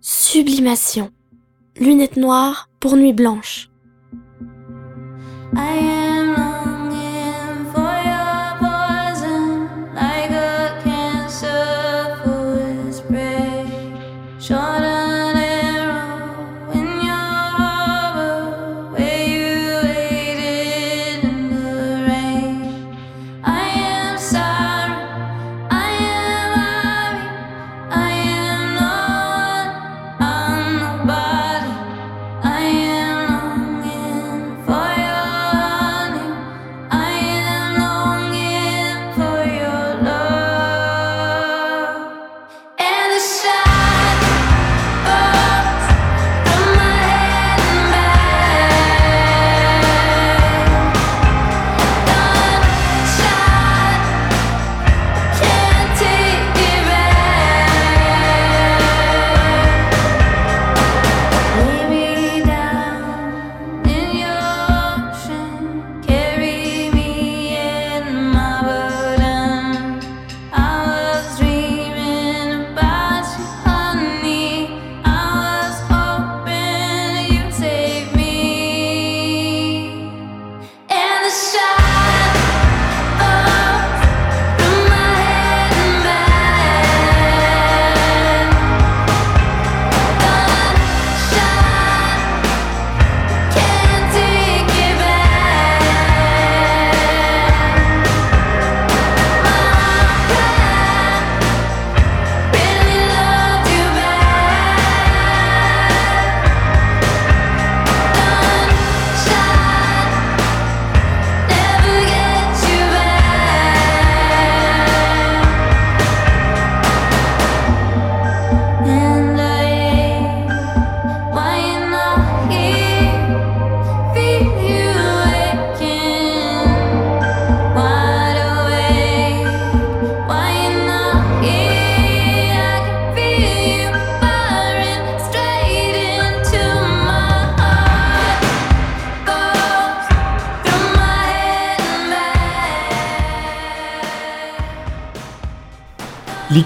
Sublimation. Lunettes noires pour nuit blanche.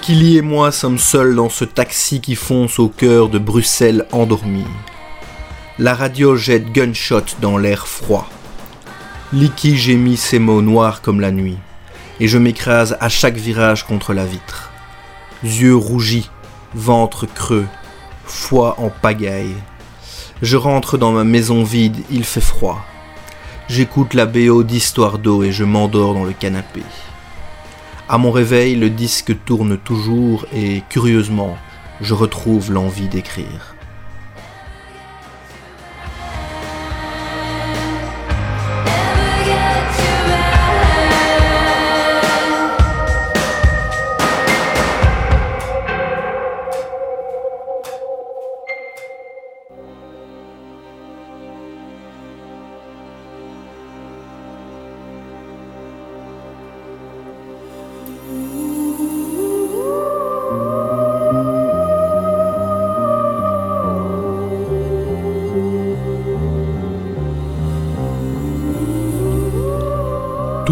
Likili et moi sommes seuls dans ce taxi qui fonce au cœur de Bruxelles endormi. La radio jette gunshot dans l'air froid. Liki gémit ses mots noirs comme la nuit, et je m'écrase à chaque virage contre la vitre. Yeux rougis, ventre creux, foie en pagaille. Je rentre dans ma maison vide, il fait froid. J'écoute la BO d'Histoire d'eau et je m'endors dans le canapé. À mon réveil, le disque tourne toujours et, curieusement, je retrouve l'envie d'écrire.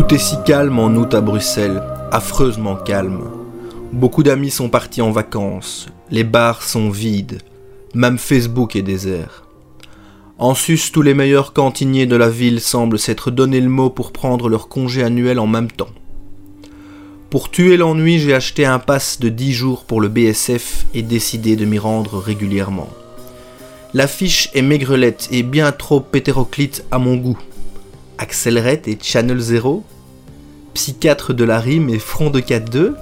Tout est si calme en août à Bruxelles, affreusement calme. Beaucoup d'amis sont partis en vacances, les bars sont vides, même Facebook est désert. En sus, tous les meilleurs cantiniers de la ville semblent s'être donné le mot pour prendre leur congé annuel en même temps. Pour tuer l'ennui, j'ai acheté un pass de 10 jours pour le BSF et décidé de m'y rendre régulièrement. L'affiche est maigrelette et bien trop hétéroclite à mon goût. Accélérate et Channel 0, Psychiatre de la rime et Front de 4-2,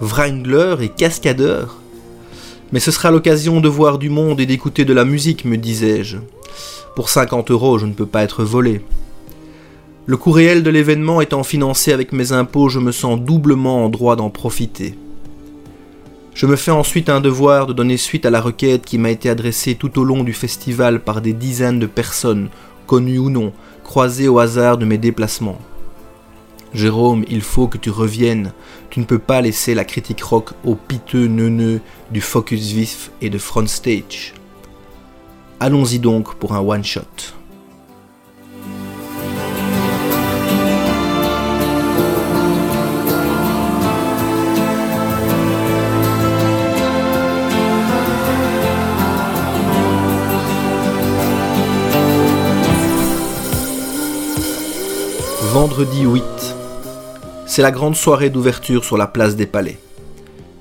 Wrangler et Cascadeur. Mais ce sera l'occasion de voir du monde et d'écouter de la musique, me disais-je. Pour 50 euros, je ne peux pas être volé. Le coût réel de l'événement étant financé avec mes impôts, je me sens doublement en droit d'en profiter. Je me fais ensuite un devoir de donner suite à la requête qui m'a été adressée tout au long du festival par des dizaines de personnes, connues ou non, croisé au hasard de mes déplacements. Jérôme, il faut que tu reviennes. Tu ne peux pas laisser la critique rock au piteux neuneux du Focus Vif et de Front Stage. Allons-y donc pour un one-shot. vendredi 8 c'est la grande soirée d'ouverture sur la place des Palais.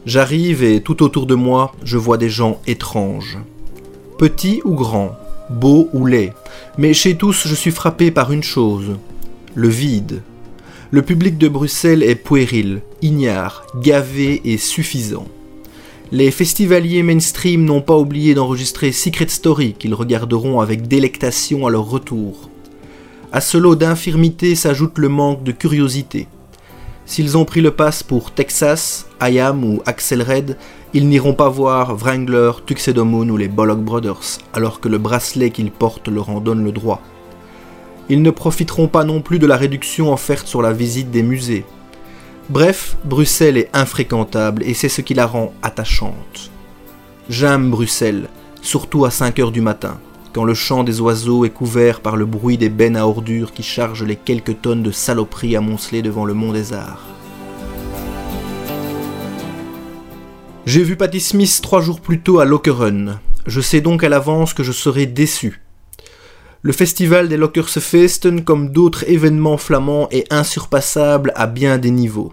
J'arrive et tout autour de moi, je vois des gens étranges. Petits ou grands, beaux ou laids, mais chez tous je suis frappé par une chose, le vide. Le public de Bruxelles est puéril, ignare, gavé et suffisant. Les festivaliers mainstream n'ont pas oublié d'enregistrer Secret Story qu'ils regarderont avec délectation à leur retour. À ce lot d'infirmité s'ajoute le manque de curiosité. S'ils ont pris le pass pour Texas, IAM ou Axel Red, ils n'iront pas voir Wrangler, Tuxedo Moon ou les Bollock Brothers, alors que le bracelet qu'ils portent leur en donne le droit. Ils ne profiteront pas non plus de la réduction offerte sur la visite des musées. Bref, Bruxelles est infréquentable et c'est ce qui la rend attachante. J'aime Bruxelles, surtout à 5 heures du matin, quand le chant des oiseaux est couvert par le bruit des bennes à ordures qui chargent les quelques tonnes de saloperies amoncelées devant le Mont des Arts. J'ai vu Patti Smith trois jours plus tôt à Lokeren. Je sais donc à l'avance que je serai déçu. Le festival des Lokkersfeesten, comme d'autres événements flamands, est insurpassable à bien des niveaux.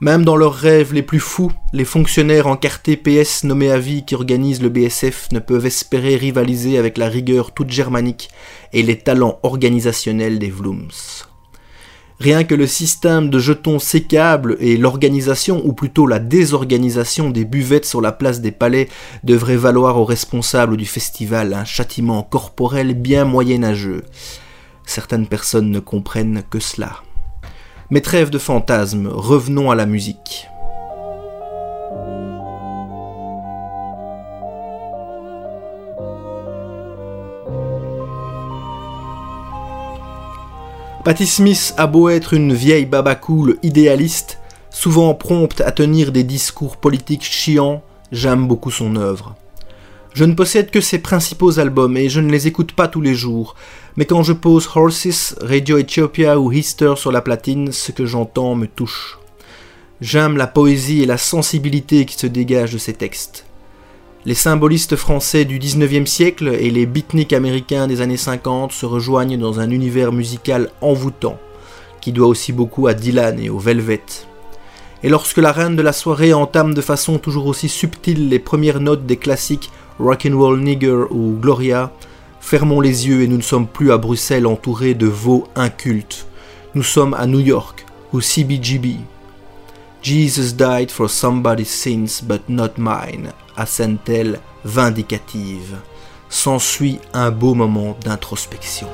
Même dans leurs rêves les plus fous, les fonctionnaires encartés PS nommés à vie qui organisent le BSF ne peuvent espérer rivaliser avec la rigueur toute germanique et les talents organisationnels des Vlooms. Rien que le système de jetons sécables et l'organisation, ou plutôt la désorganisation des buvettes sur la place des palais devrait valoir aux responsables du festival un châtiment corporel bien moyenâgeux. Certaines personnes ne comprennent que cela. Mais trêve de fantasmes, revenons à la musique. Patti Smith a beau être une vieille baba cool idéaliste, souvent prompte à tenir des discours politiques chiants, j'aime beaucoup son œuvre. Je ne possède que ses principaux albums et je ne les écoute pas tous les jours, mais quand je pose Horses, Radio Ethiopia ou Hister sur la platine, ce que j'entends me touche. J'aime la poésie et la sensibilité qui se dégagent de ces textes. Les symbolistes français du 19e siècle et les beatniks américains des années 50 se rejoignent dans un univers musical envoûtant, qui doit aussi beaucoup à Dylan et au Velvet. Et lorsque la reine de la soirée entame de façon toujours aussi subtile les premières notes des classiques Rock'n'Roll Nigger ou Gloria, fermons les yeux et nous ne sommes plus à Bruxelles entourés de veaux incultes. Nous sommes à New York, ou CBGB. Jesus died for somebody's sins but not mine, assène-t-elle vindicative. S'ensuit un beau moment d'introspection.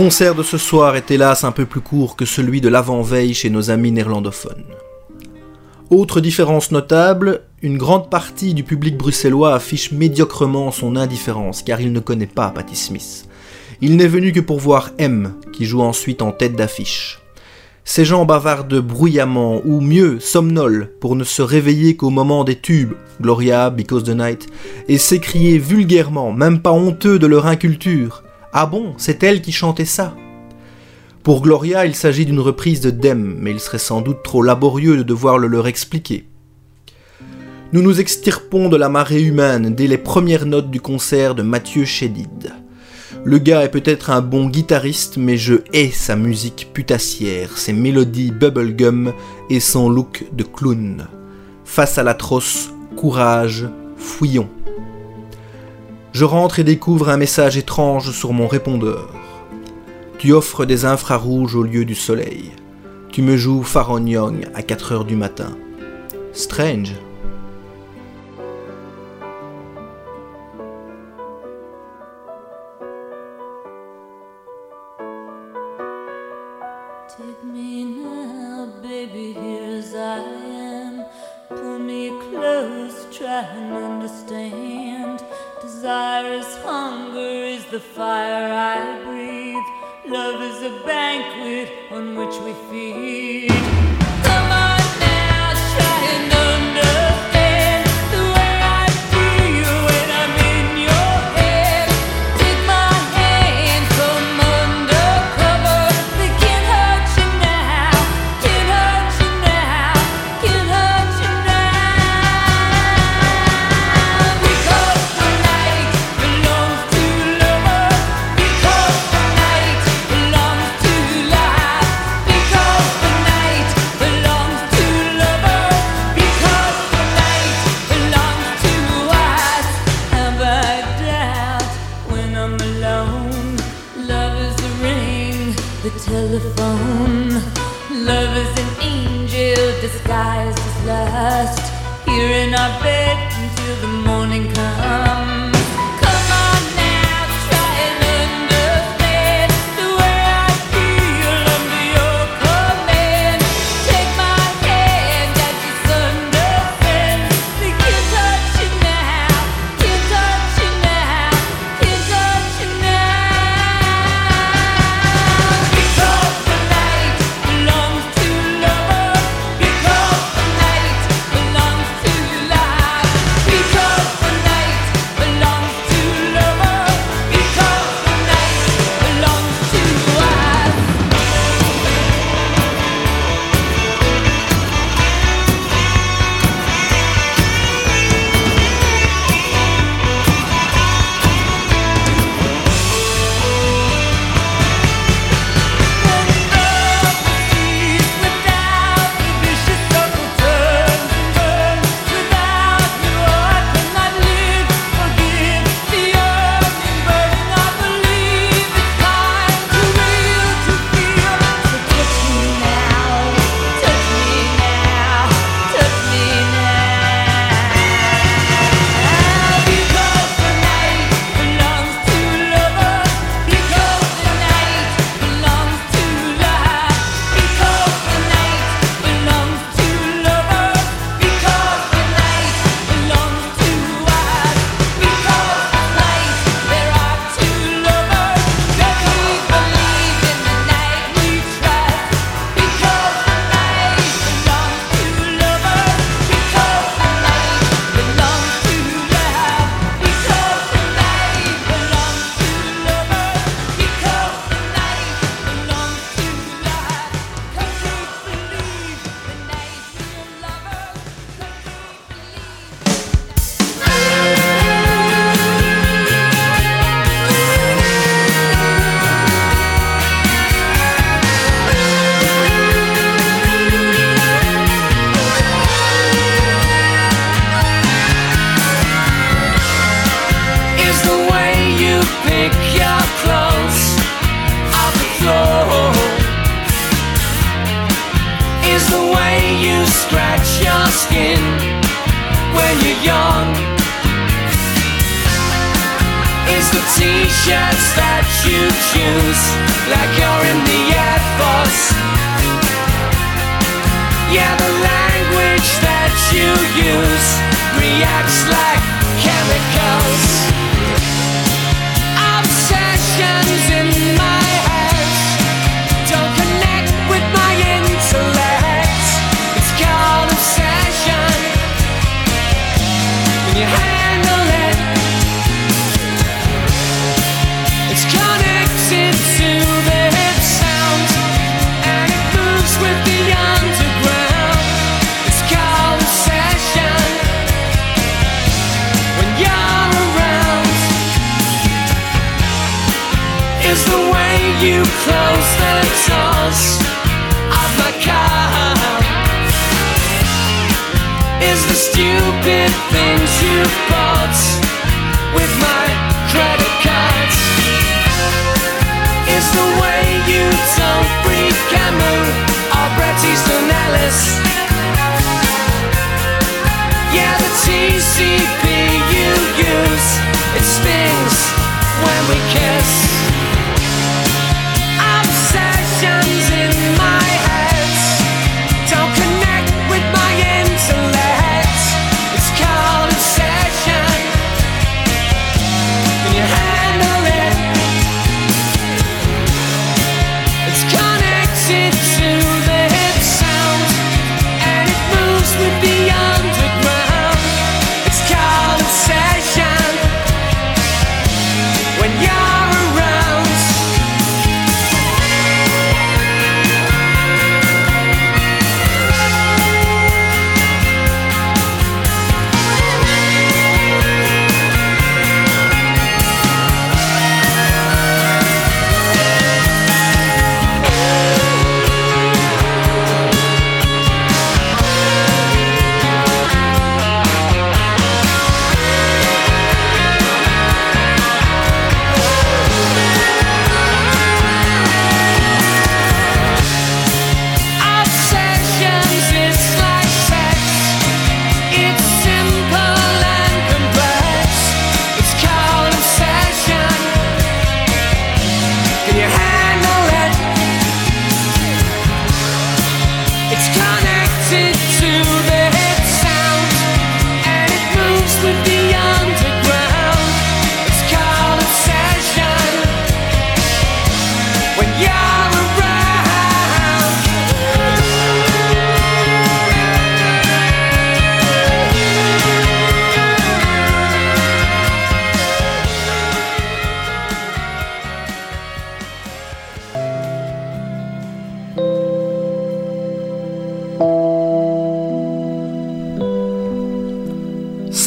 Concert de ce soir est hélas un peu plus court que celui de l'avant-veille chez nos amis néerlandophones. Autre différence notable, une grande partie du public bruxellois affiche médiocrement son indifférence car il ne connaît pas Patti Smith. Il n'est venu que pour voir M, qui joue ensuite en tête d'affiche. Ces gens bavardent bruyamment, ou mieux, somnolent, pour ne se réveiller qu'au moment des tubes, Gloria, Because the Night, et s'écrier vulgairement, même pas honteux de leur inculture, ah bon, c'est elle qui chantait ça Pour Gloria, il s'agit d'une reprise de Dem, mais il serait sans doute trop laborieux de devoir le leur expliquer. Nous nous extirpons de la marée humaine dès les premières notes du concert de Mathieu Chédid. Le gars est peut-être un bon guitariste, mais je hais sa musique putassière, ses mélodies bubblegum et son look de clown. Face à l'atroce, courage, fouillons je rentre et découvre un message étrange sur mon répondeur. Tu offres des infrarouges au lieu du soleil. Tu me joues Faron Young à 4 heures du matin. Strange. desirous hunger is the fire I breathe. Love is a banquet on which we feed. telephone. Love is an angel disguised as lust. Here in our bed until the morning comes. Yeah, the TCP you use, it stings when we kiss.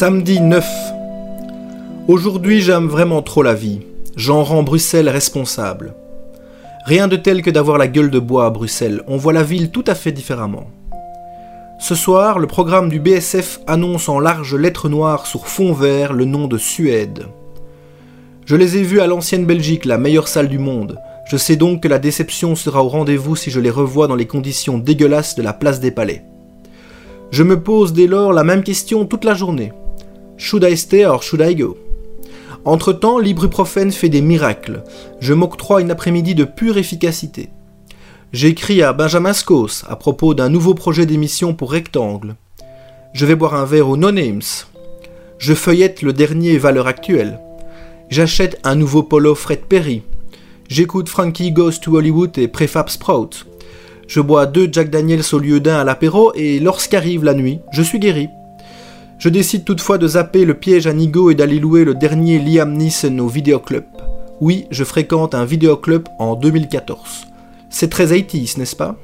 Samedi 9. Aujourd'hui j'aime vraiment trop la vie. J'en rends Bruxelles responsable. Rien de tel que d'avoir la gueule de bois à Bruxelles, on voit la ville tout à fait différemment. Ce soir, le programme du BSF annonce en larges lettres noires sur fond vert le nom de Suède. Je les ai vus à l'ancienne Belgique, la meilleure salle du monde. Je sais donc que la déception sera au rendez-vous si je les revois dans les conditions dégueulasses de la place des Palais. Je me pose dès lors la même question toute la journée. Should I stay or should I go? Entre-temps, l'ibuprofène fait des miracles. Je m'octroie une après-midi de pure efficacité. J'écris à Benjamin Scos à propos d'un nouveau projet d'émission pour Rectangle. Je vais boire un verre au No Names. Je feuillette le dernier Valeur Actuelle. J'achète un nouveau polo Fred Perry. J'écoute Frankie Goes to Hollywood et Prefab Sprout. Je bois deux Jack Daniels au lieu d'un à l'apéro et lorsqu'arrive la nuit, je suis guéri. Je décide toutefois de zapper le piège à Nigo et d'aller louer le dernier Liam Neeson au vidéoclub. Oui, je fréquente un vidéoclub en 2014. C'est très 80 n'est-ce pas?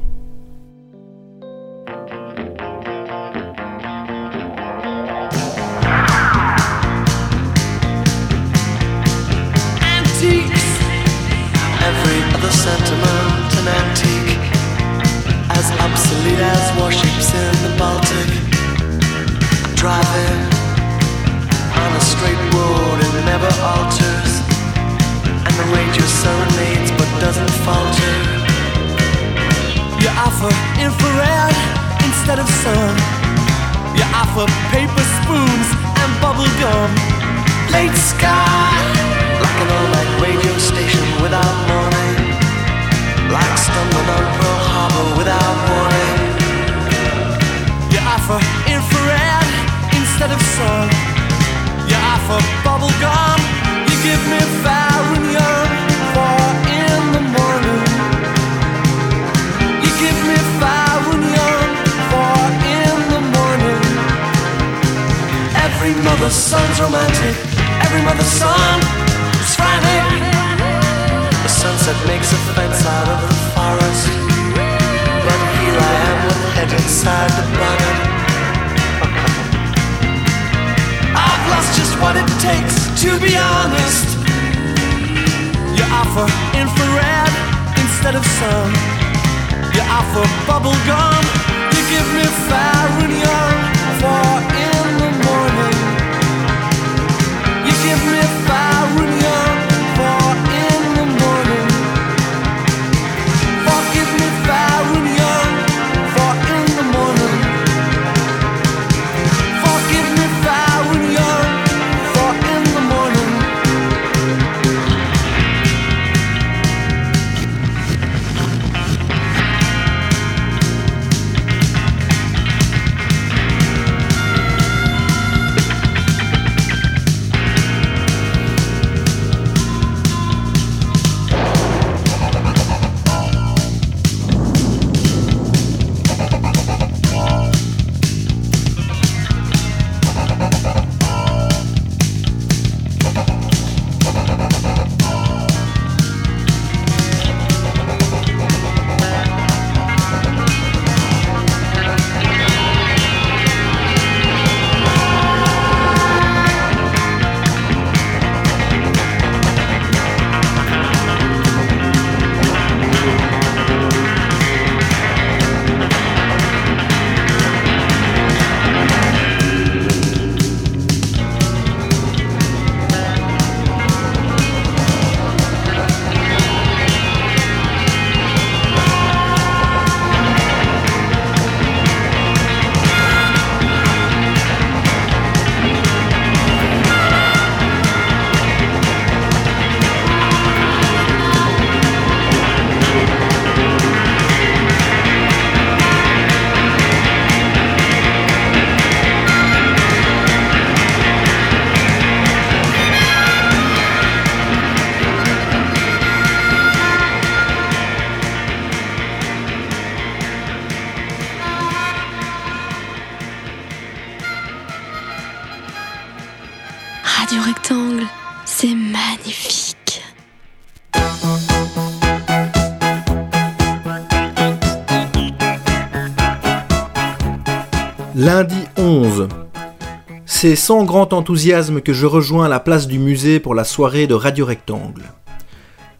C'est sans grand enthousiasme que je rejoins la place du musée pour la soirée de Radio Rectangle.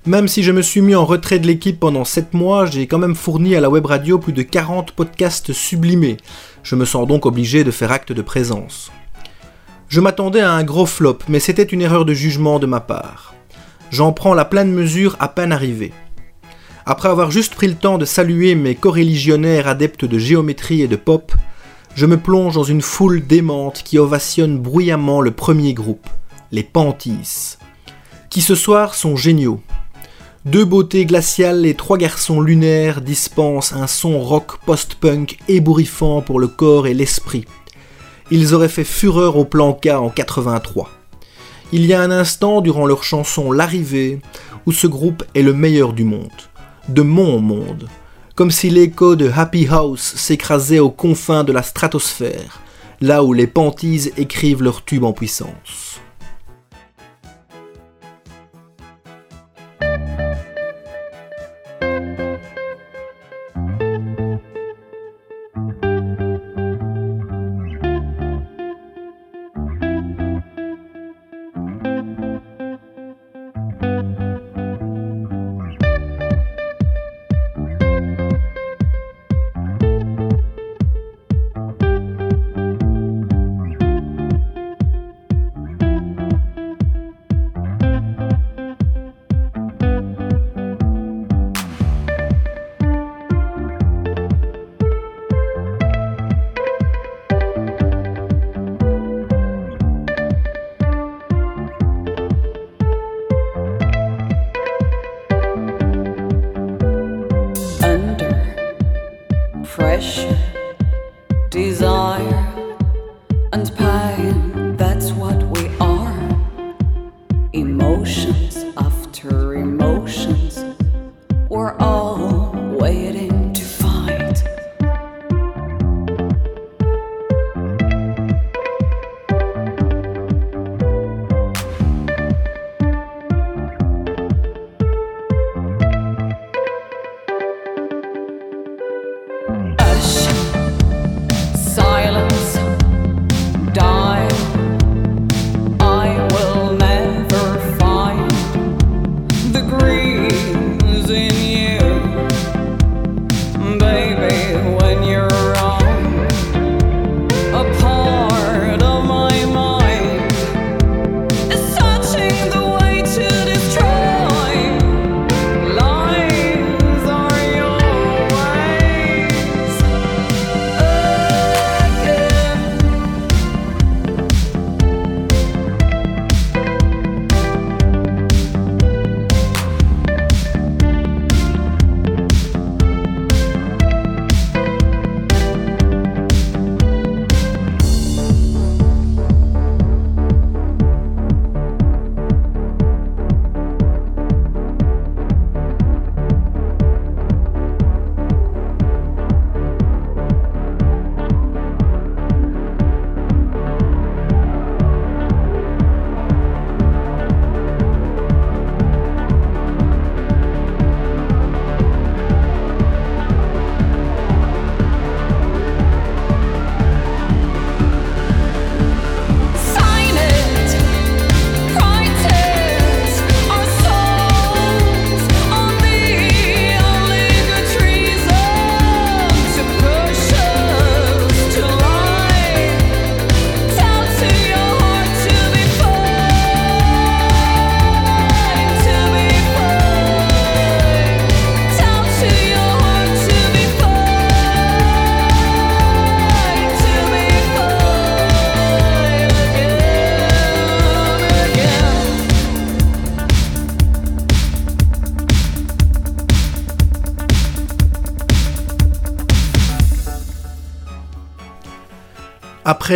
Même si je me suis mis en retrait de l'équipe pendant 7 mois, j'ai quand même fourni à la web radio plus de 40 podcasts sublimés. Je me sens donc obligé de faire acte de présence. Je m'attendais à un gros flop, mais c'était une erreur de jugement de ma part. J'en prends la pleine mesure à peine arrivé. Après avoir juste pris le temps de saluer mes coreligionnaires adeptes de géométrie et de pop, je me plonge dans une foule démente qui ovationne bruyamment le premier groupe, les Pantis, qui ce soir sont géniaux. Deux beautés glaciales et trois garçons lunaires dispensent un son rock post-punk ébouriffant pour le corps et l'esprit. Ils auraient fait fureur au plan K en 83. Il y a un instant durant leur chanson L'arrivée où ce groupe est le meilleur du monde, de mon monde, comme si l'écho de Happy House s'écrasait aux confins de la stratosphère, là où les Panties écrivent leur tube en puissance.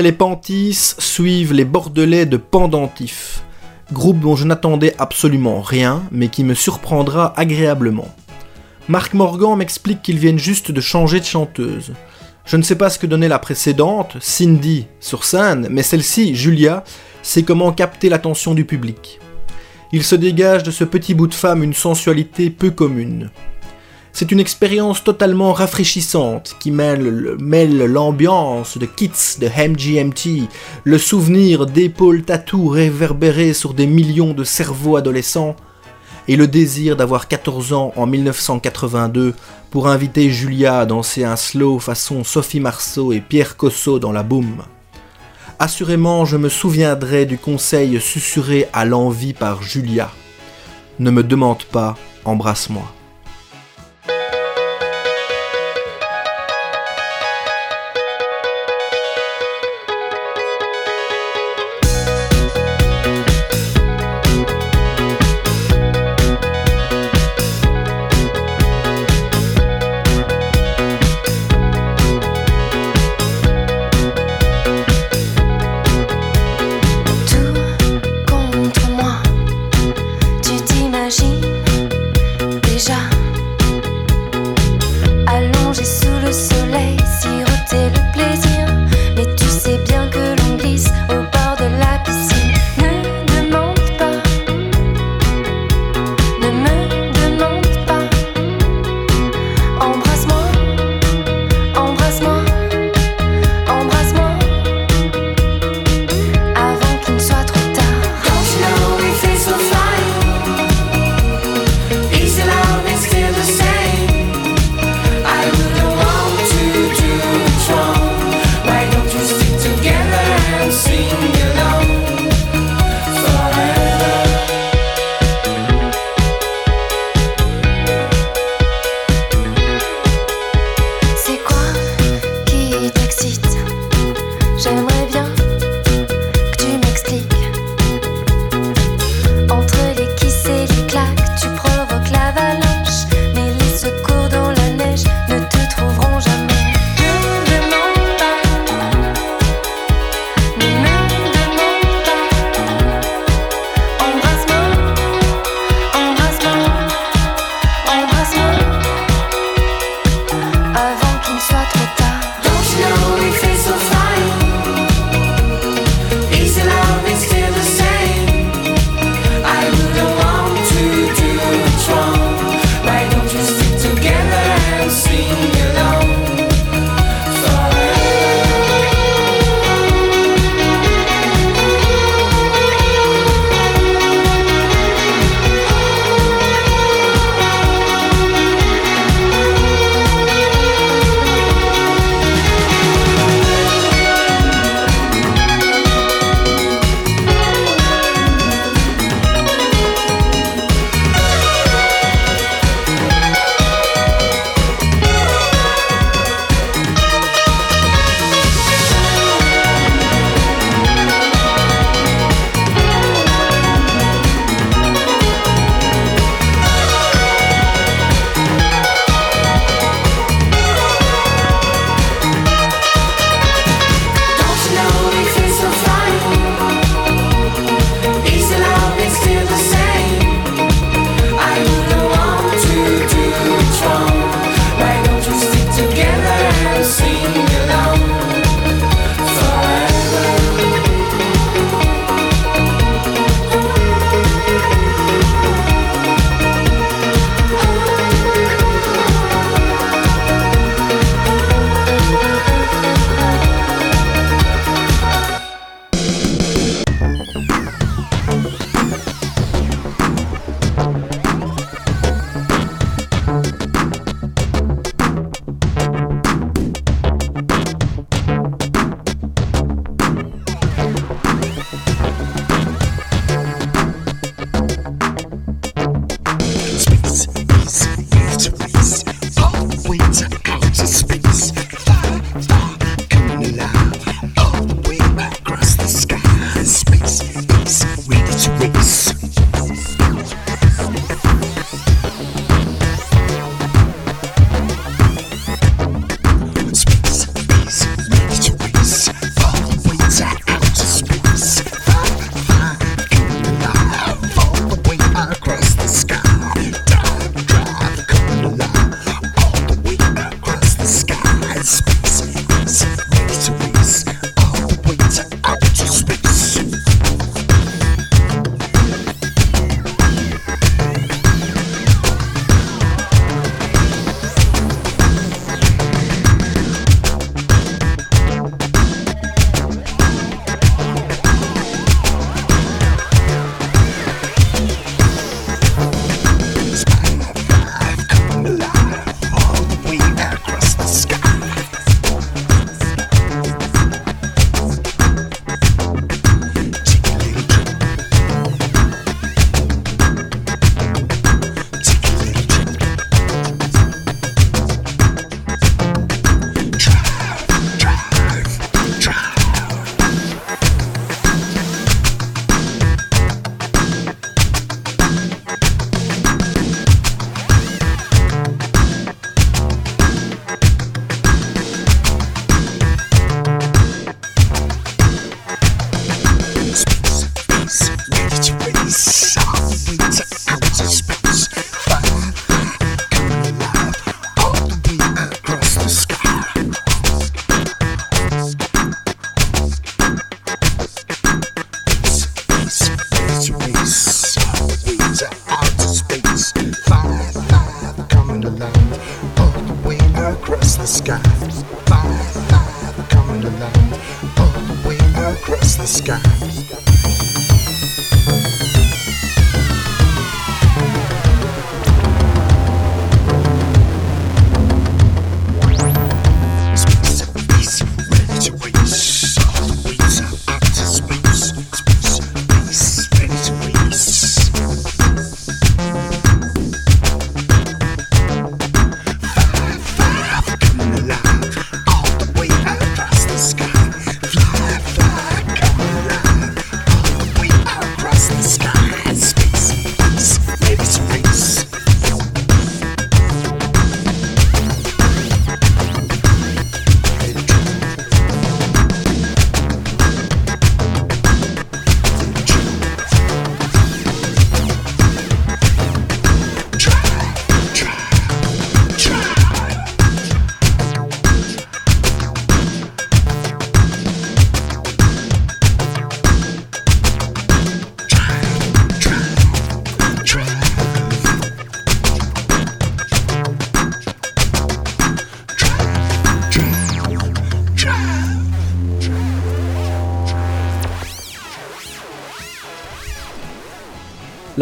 Les Pantis suivent les Bordelais de Pendentif, groupe dont je n'attendais absolument rien, mais qui me surprendra agréablement. Marc Morgan m'explique qu'ils viennent juste de changer de chanteuse. Je ne sais pas ce que donnait la précédente, Cindy, sur scène, mais celle-ci, Julia, sait comment capter l'attention du public. Il se dégage de ce petit bout de femme une sensualité peu commune. C'est une expérience totalement rafraîchissante qui mêle, l'ambiance de Kids de MGMT, le souvenir d'épaules tatou réverbérées sur des millions de cerveaux adolescents, et le désir d'avoir 14 ans en 1982 pour inviter Julia à danser un slow façon Sophie Marceau et Pierre Cosso dans la boum. Assurément, je me souviendrai du conseil susurré à l'envie par Julia. Ne me demande pas, embrasse-moi.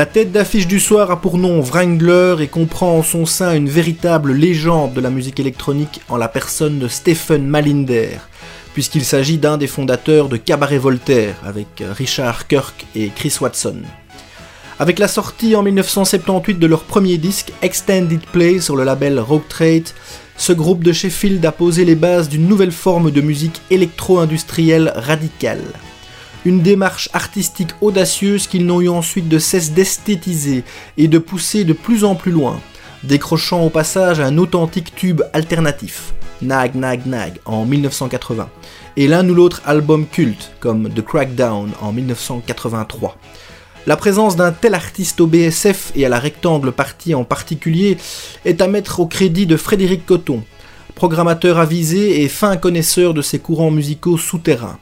La tête d'affiche du soir a pour nom Wrangler et comprend en son sein une véritable légende de la musique électronique en la personne de Stephen Malinder, puisqu'il s'agit d'un des fondateurs de Cabaret Voltaire avec Richard Kirk et Chris Watson. Avec la sortie en 1978 de leur premier disque Extended Play sur le label Rogue Trade, ce groupe de Sheffield a posé les bases d'une nouvelle forme de musique électro-industrielle radicale. Une démarche artistique audacieuse qu'ils n'ont eu ensuite de cesse d'esthétiser et de pousser de plus en plus loin, décrochant au passage un authentique tube alternatif, Nag Nag Nag en 1980, et l'un ou l'autre album culte comme The Crackdown en 1983. La présence d'un tel artiste au BSF et à la Rectangle Party en particulier est à mettre au crédit de Frédéric Coton, programmateur avisé et fin connaisseur de ces courants musicaux souterrains.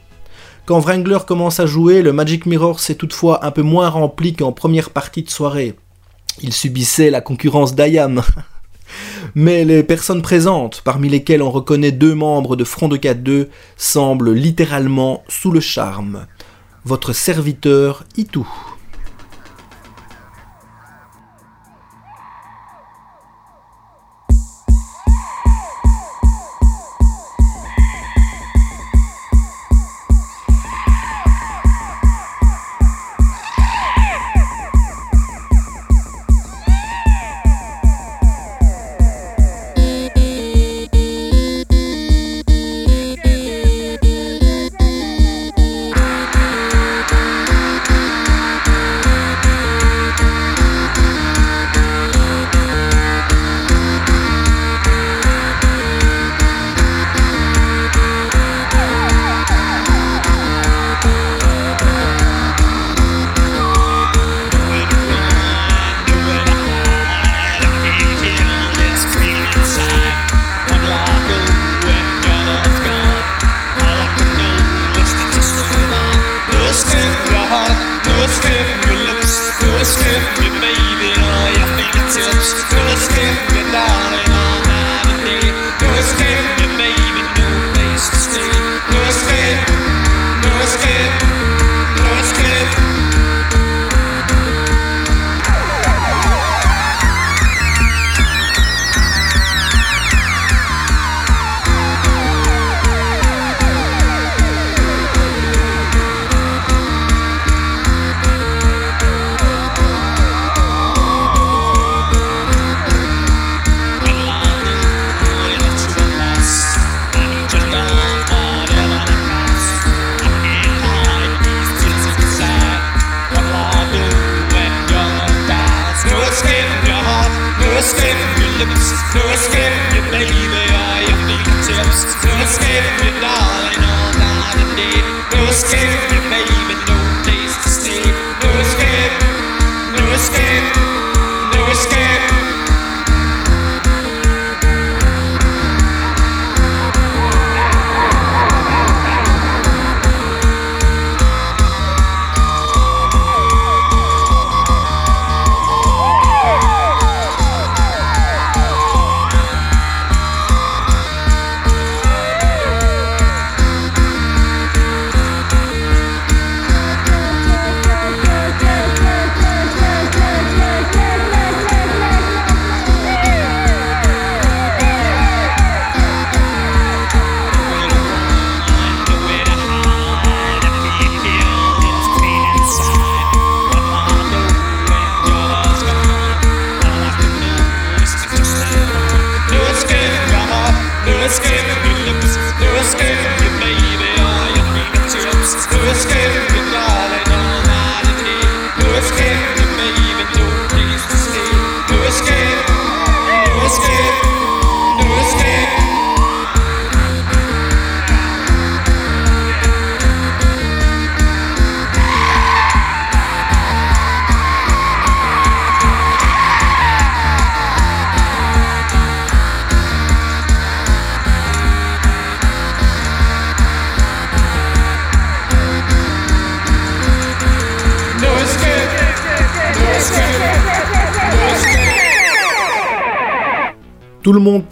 Quand Wrangler commence à jouer, le Magic Mirror s'est toutefois un peu moins rempli qu'en première partie de soirée. Il subissait la concurrence d'Ayam. Mais les personnes présentes, parmi lesquelles on reconnaît deux membres de Front de 4-2, semblent littéralement sous le charme. Votre serviteur Itou.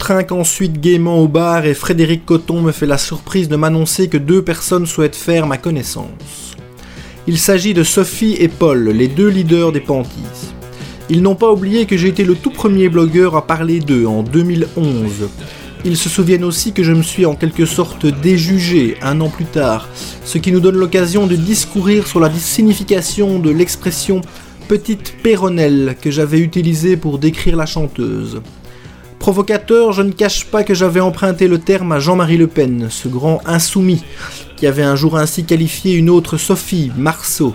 Ensuite gaiement au bar et Frédéric Coton me fait la surprise de m'annoncer que deux personnes souhaitent faire ma connaissance. Il s'agit de Sophie et Paul, les deux leaders des Panties. Ils n'ont pas oublié que j'ai été le tout premier blogueur à parler d'eux en 2011. Ils se souviennent aussi que je me suis en quelque sorte déjugé un an plus tard, ce qui nous donne l'occasion de discourir sur la signification de l'expression petite péronnelle que j'avais utilisée pour décrire la chanteuse. Provocateur, je ne cache pas que j'avais emprunté le terme à Jean-Marie Le Pen, ce grand insoumis, qui avait un jour ainsi qualifié une autre Sophie, Marceau.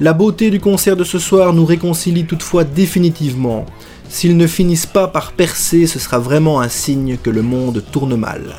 La beauté du concert de ce soir nous réconcilie toutefois définitivement. S'ils ne finissent pas par percer, ce sera vraiment un signe que le monde tourne mal.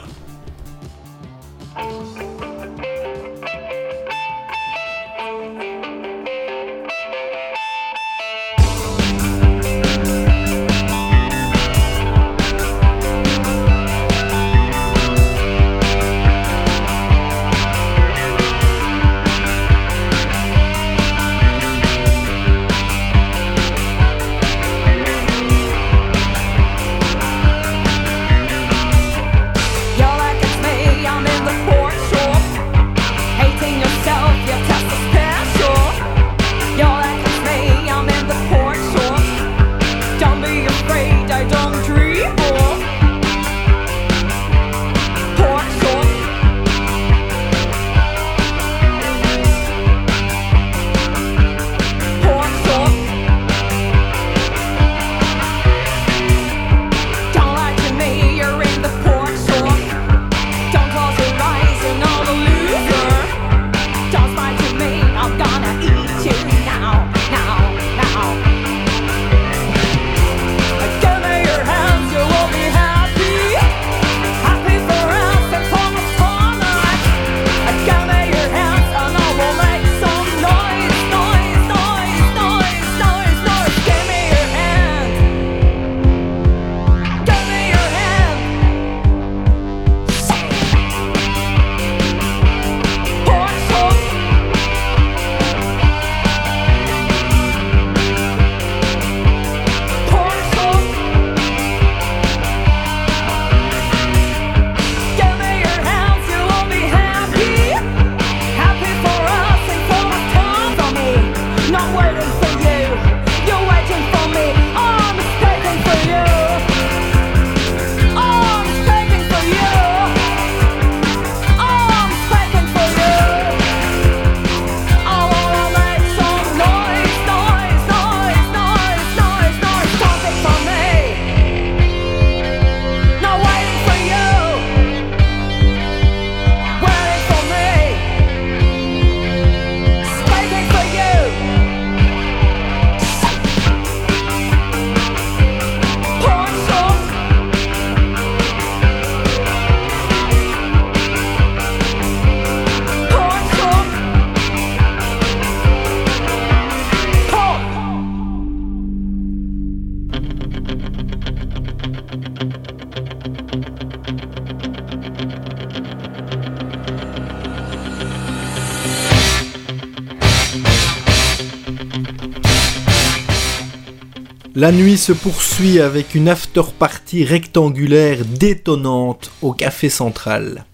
La nuit se poursuit avec une after-party rectangulaire détonnante au Café Central.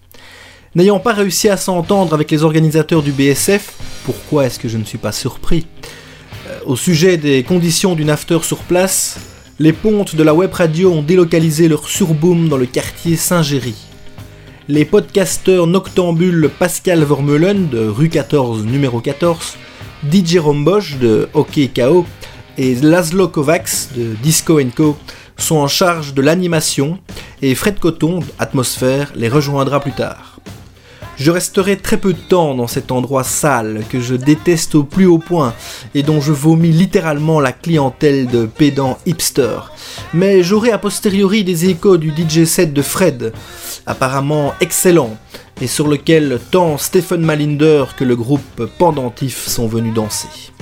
N'ayant pas réussi à s'entendre avec les organisateurs du BSF, pourquoi est-ce que je ne suis pas surpris? Euh, Au sujet des conditions d'une after sur place, les pontes de la web radio ont délocalisé leur surboom dans le quartier Saint-Géry. Les podcasteurs noctambules Pascal Vermeulen de rue 14 numéro 14, DJ Rombosch de OK KO et Laszlo Kovacs de Disco Co sont en charge de l'animation et Fred Coton, Atmosphère, les rejoindra plus tard. Je resterai très peu de temps dans cet endroit sale que je déteste au plus haut point et dont je vomis littéralement la clientèle de pédants hipsters. Mais j'aurai a posteriori des échos du DJ set de Fred, apparemment excellent, et sur lequel tant Stephen Malinder que le groupe Pendentif sont venus danser.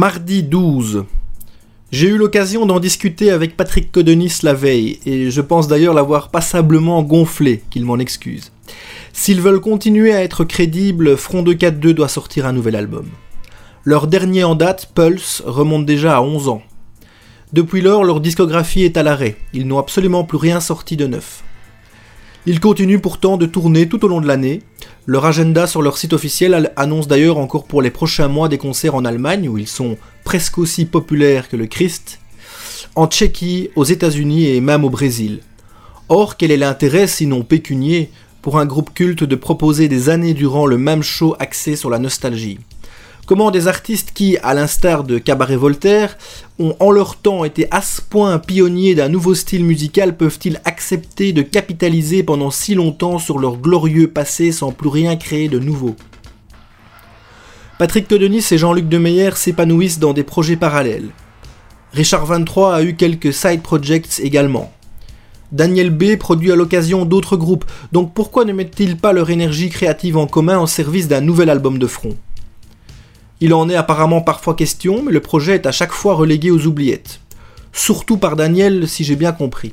Mardi 12. J'ai eu l'occasion d'en discuter avec Patrick Codenis la veille, et je pense d'ailleurs l'avoir passablement gonflé, qu'il m'en excuse. S'ils veulent continuer à être crédibles, Front 242 doit sortir un nouvel album. Leur dernier en date, Pulse, remonte déjà à 11 ans. Depuis lors, leur discographie est à l'arrêt, ils n'ont absolument plus rien sorti de neuf. Ils continuent pourtant de tourner tout au long de l'année. Leur agenda sur leur site officiel annonce d'ailleurs encore pour les prochains mois des concerts en Allemagne, où ils sont presque aussi populaires que le Christ, en Tchéquie, aux États-Unis et même au Brésil. Or, quel est l'intérêt, sinon pécunier, pour un groupe culte de proposer des années durant le même show axé sur la nostalgie? Comment des artistes qui, à l'instar de Cabaret Voltaire, ont en leur temps été à ce point pionniers d'un nouveau style musical peuvent-ils accepter de capitaliser pendant si longtemps sur leur glorieux passé sans plus rien créer de nouveau? Patrick Todenis et Jean-Luc Demeyer s'épanouissent dans des projets parallèles. Richard 23 a eu quelques side projects également. Daniel B produit à l'occasion d'autres groupes, donc pourquoi ne mettent-ils pas leur énergie créative en commun au service d'un nouvel album de front? Il en est apparemment parfois question, mais le projet est à chaque fois relégué aux oubliettes. Surtout par Daniel, si j'ai bien compris.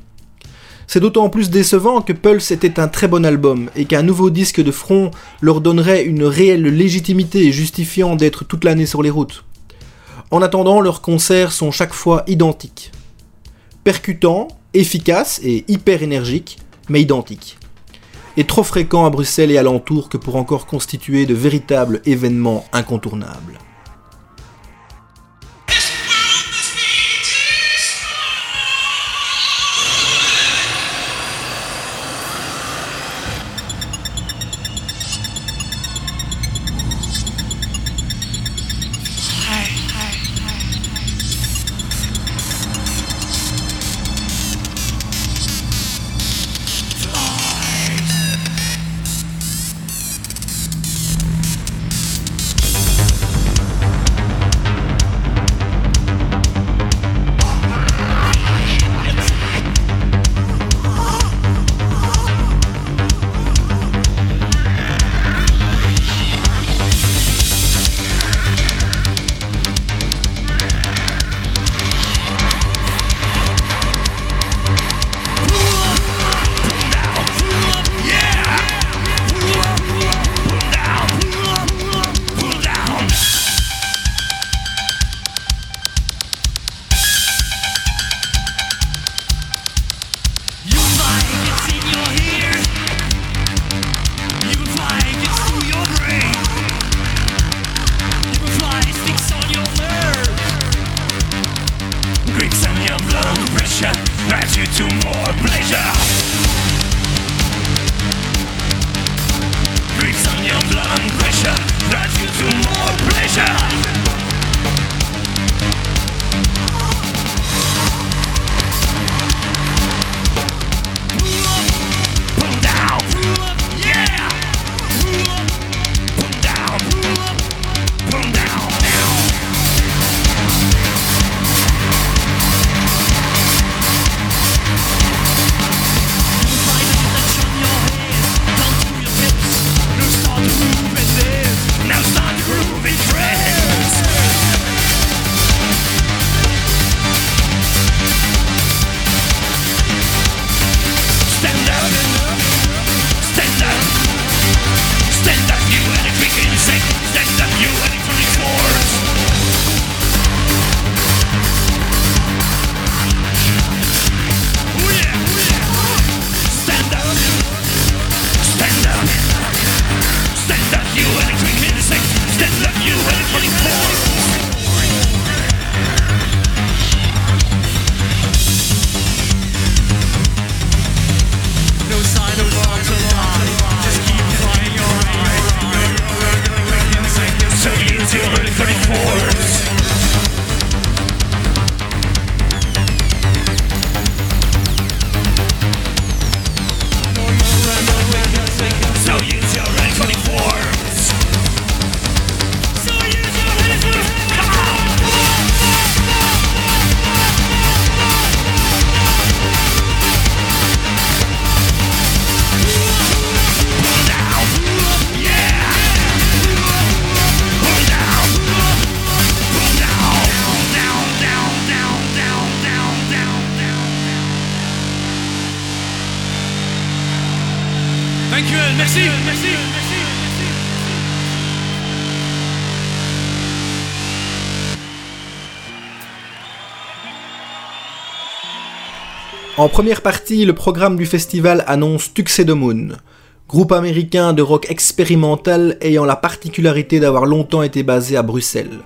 C'est d'autant plus décevant que Pulse était un très bon album et qu'un nouveau disque de front leur donnerait une réelle légitimité justifiant d'être toute l'année sur les routes. En attendant, leurs concerts sont chaque fois identiques. Percutants, efficaces et hyper énergiques, mais identiques. Et trop fréquents à Bruxelles et alentour que pour encore constituer de véritables événements incontournables. En première partie, le programme du festival annonce Tuxedo Moon, groupe américain de rock expérimental ayant la particularité d'avoir longtemps été basé à Bruxelles.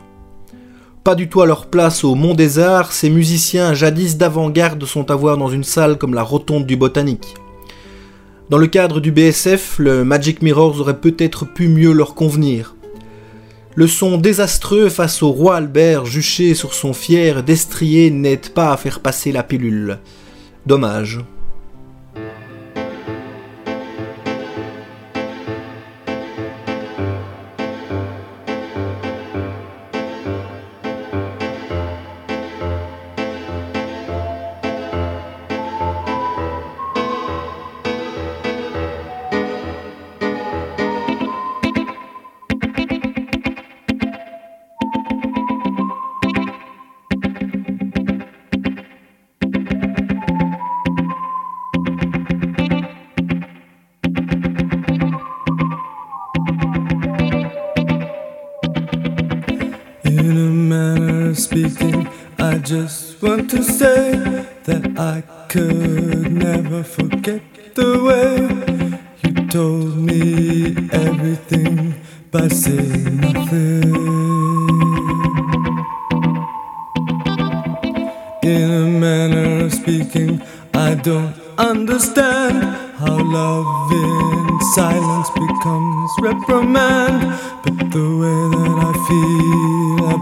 Pas du tout à leur place au Mont des Arts, ces musiciens jadis d'avant-garde sont à voir dans une salle comme la Rotonde du Botanique. Dans le cadre du BSF, le Magic Mirrors aurait peut-être pu mieux leur convenir. Le son désastreux face au roi Albert juché sur son fier destrier n'aide pas à faire passer la pilule. Dommage.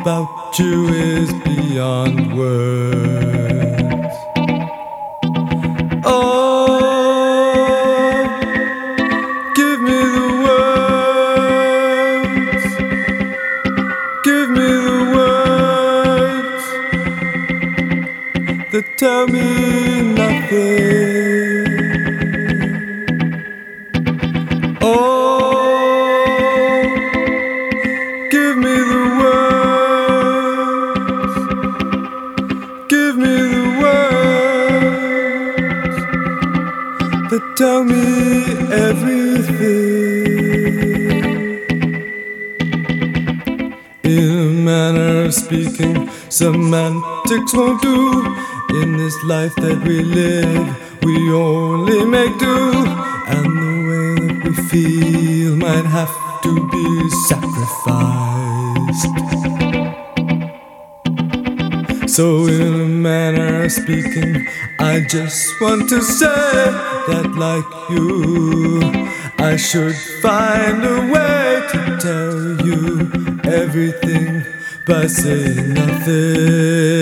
About just want to say that, like you, I should find a way to tell you everything by saying nothing.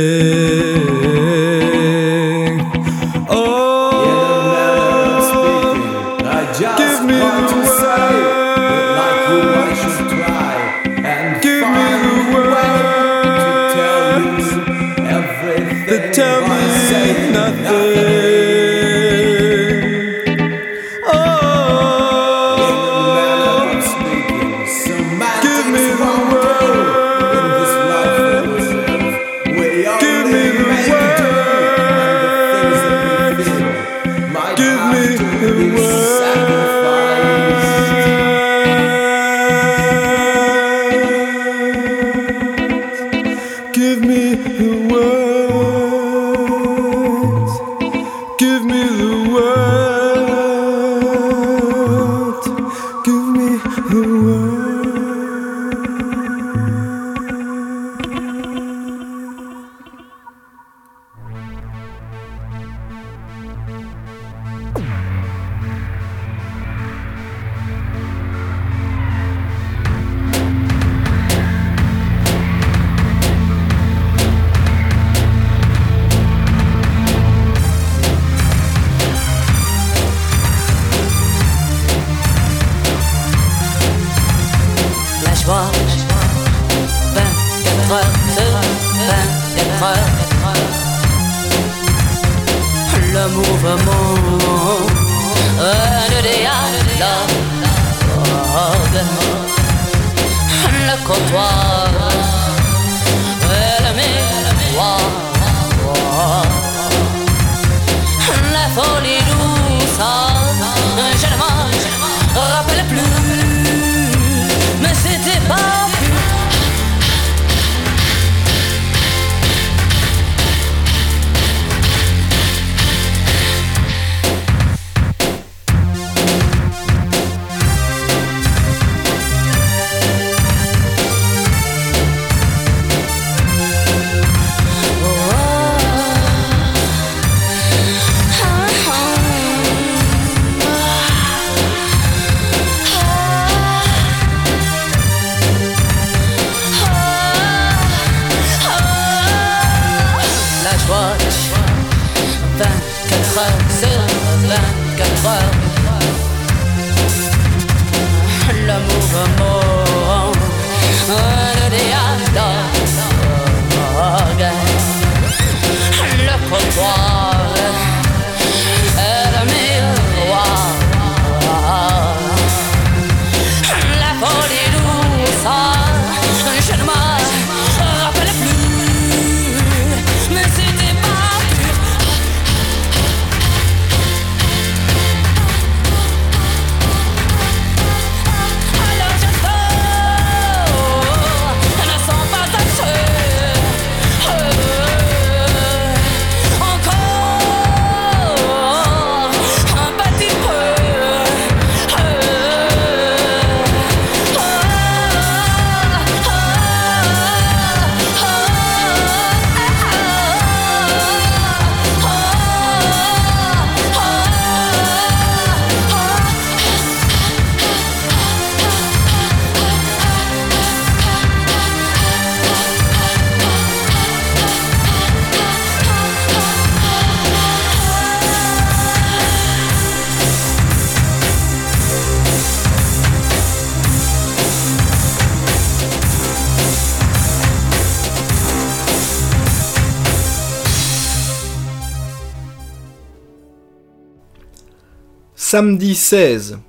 Samedi 16.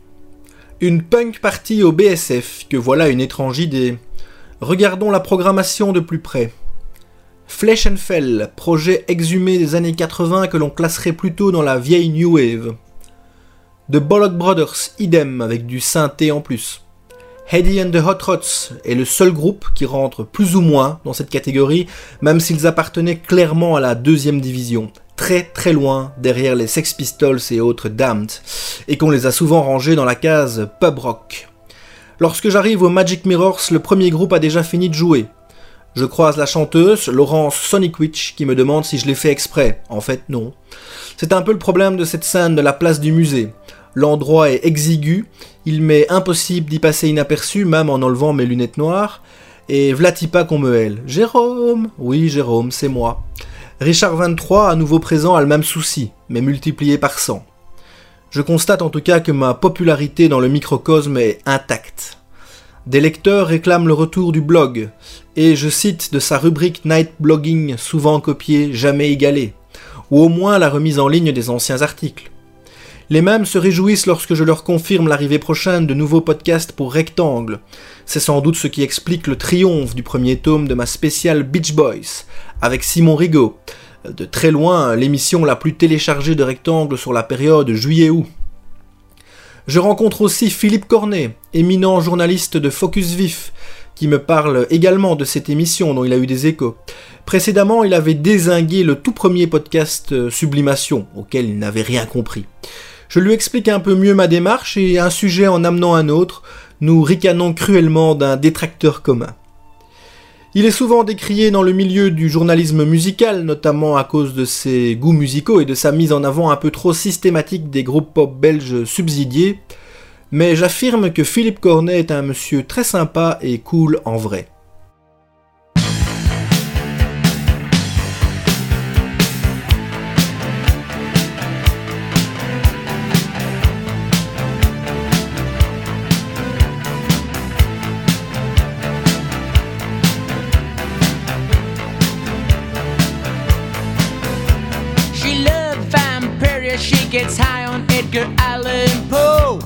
Une punk party au BSF, que voilà une étrange idée. Regardons la programmation de plus près. Flesh and Fell, projet exhumé des années 80 que l'on classerait plutôt dans la vieille New Wave. The Bollock Brothers, idem, avec du synthé en plus. Heady and the Hot Rods est le seul groupe qui rentre plus ou moins dans cette catégorie, même s'ils appartenaient clairement à la deuxième division, très très loin derrière les Sex Pistols et autres Damned, et qu'on les a souvent rangés dans la case pub rock. Lorsque j'arrive au Magic Mirrors, le premier groupe a déjà fini de jouer. Je croise la chanteuse, Laurence Sonic Witch, qui me demande si je l'ai fait exprès. En fait, non. C'est un peu le problème de cette scène de la place du musée. L'endroit est exigu, il m'est impossible d'y passer inaperçu, même en enlevant mes lunettes noires. Et vlati pas qu'on me hèle. Jérôme Oui, Jérôme, c'est moi. Richard 23, à nouveau présent, a le même souci, mais multiplié par 100. Je constate en tout cas que ma popularité dans le microcosme est intacte. Des lecteurs réclament le retour du blog, et je cite de sa rubrique Night Blogging, souvent copiée, jamais égalée, ou au moins la remise en ligne des anciens articles. Les mêmes se réjouissent lorsque je leur confirme l'arrivée prochaine de nouveaux podcasts pour Rectangle. C'est sans doute ce qui explique le triomphe du premier tome de ma spéciale Beach Boys, avec Simon Rigaud, de très loin l'émission la plus téléchargée de Rectangle sur la période juillet-août. Je rencontre aussi Philippe Cornet, éminent journaliste de Focus Vif, qui me parle également de cette émission dont il a eu des échos. Précédemment, il avait désingué le tout premier podcast euh, Sublimation, auquel il n'avait rien compris. Je lui explique un peu mieux ma démarche et un sujet en amenant un autre, nous ricanons cruellement d'un détracteur commun. Il est souvent décrié dans le milieu du journalisme musical, notamment à cause de ses goûts musicaux et de sa mise en avant un peu trop systématique des groupes pop belges subsidiés, mais j'affirme que Philippe Cornet est un monsieur très sympa et cool en vrai. She gets high on Edgar Allan Poe.